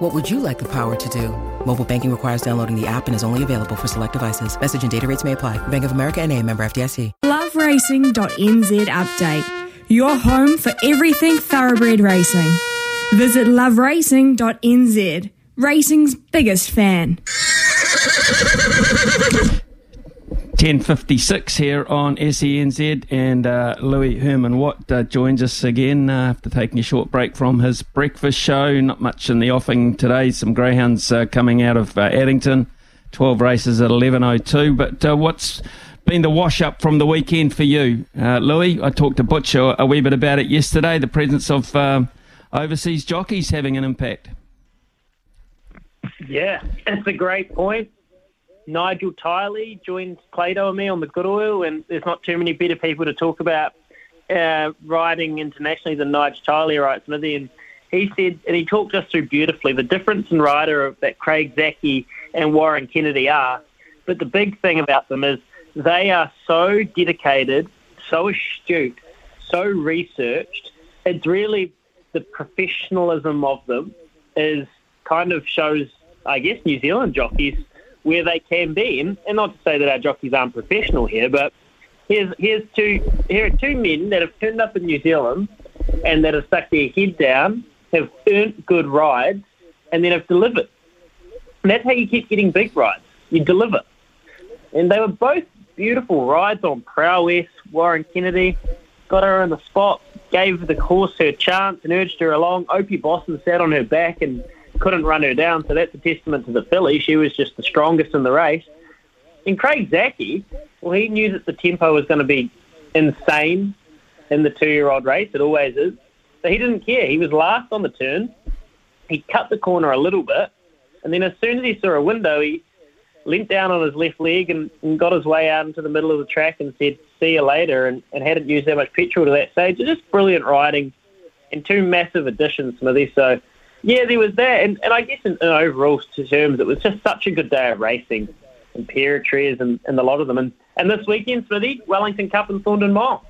What would you like the power to do? Mobile banking requires downloading the app and is only available for select devices. Message and data rates may apply. Bank of America and a member FDIC. LoveRacing.nz update. Your home for everything thoroughbred racing. Visit loveracing.nz. Racing's biggest fan. 10.56 here on SENZ and uh, Louis Herman Watt uh, joins us again uh, after taking a short break from his breakfast show. Not much in the offing today. Some greyhounds uh, coming out of uh, Addington. 12 races at 11.02. But uh, what's been the wash up from the weekend for you, Louis? I talked to Butcher a wee bit about it yesterday. The presence of overseas jockeys having an impact. Yeah, that's a great point. Nigel Tiley joined Plato and me on the Good Oil, and there's not too many better people to talk about uh, riding internationally than Nigel Tiley, right, Smithy? And he said, and he talked us through beautifully the difference in rider that Craig Zackey and Warren Kennedy are. But the big thing about them is they are so dedicated, so astute, so researched. It's really the professionalism of them is kind of shows, I guess, New Zealand jockeys where they can be. And, and not to say that our jockeys aren't professional here, but here's here's two here are two men that have turned up in New Zealand and that have stuck their head down, have earned good rides, and then have delivered. And that's how you keep getting big rides. You deliver. And they were both beautiful rides on prowess. Warren Kennedy got her in the spot, gave the horse her chance and urged her along. Opie Bosson sat on her back and couldn't run her down. So that's a testament to the filly. She was just the strongest in the race. And Craig Zackey, well, he knew that the tempo was going to be insane in the two-year-old race. It always is. So he didn't care. He was last on the turn. He cut the corner a little bit, and then as soon as he saw a window, he leant down on his left leg and, and got his way out into the middle of the track and said, "See you later," and, and hadn't used that much petrol to that stage. It's just brilliant riding, and two massive additions, Smithy. So yeah, there was that, and, and I guess in, in overall terms, it was just such a good day of racing, and Pear and, and a lot of them. And, and this weekend, Smithy, Wellington Cup and Thorndon Mile.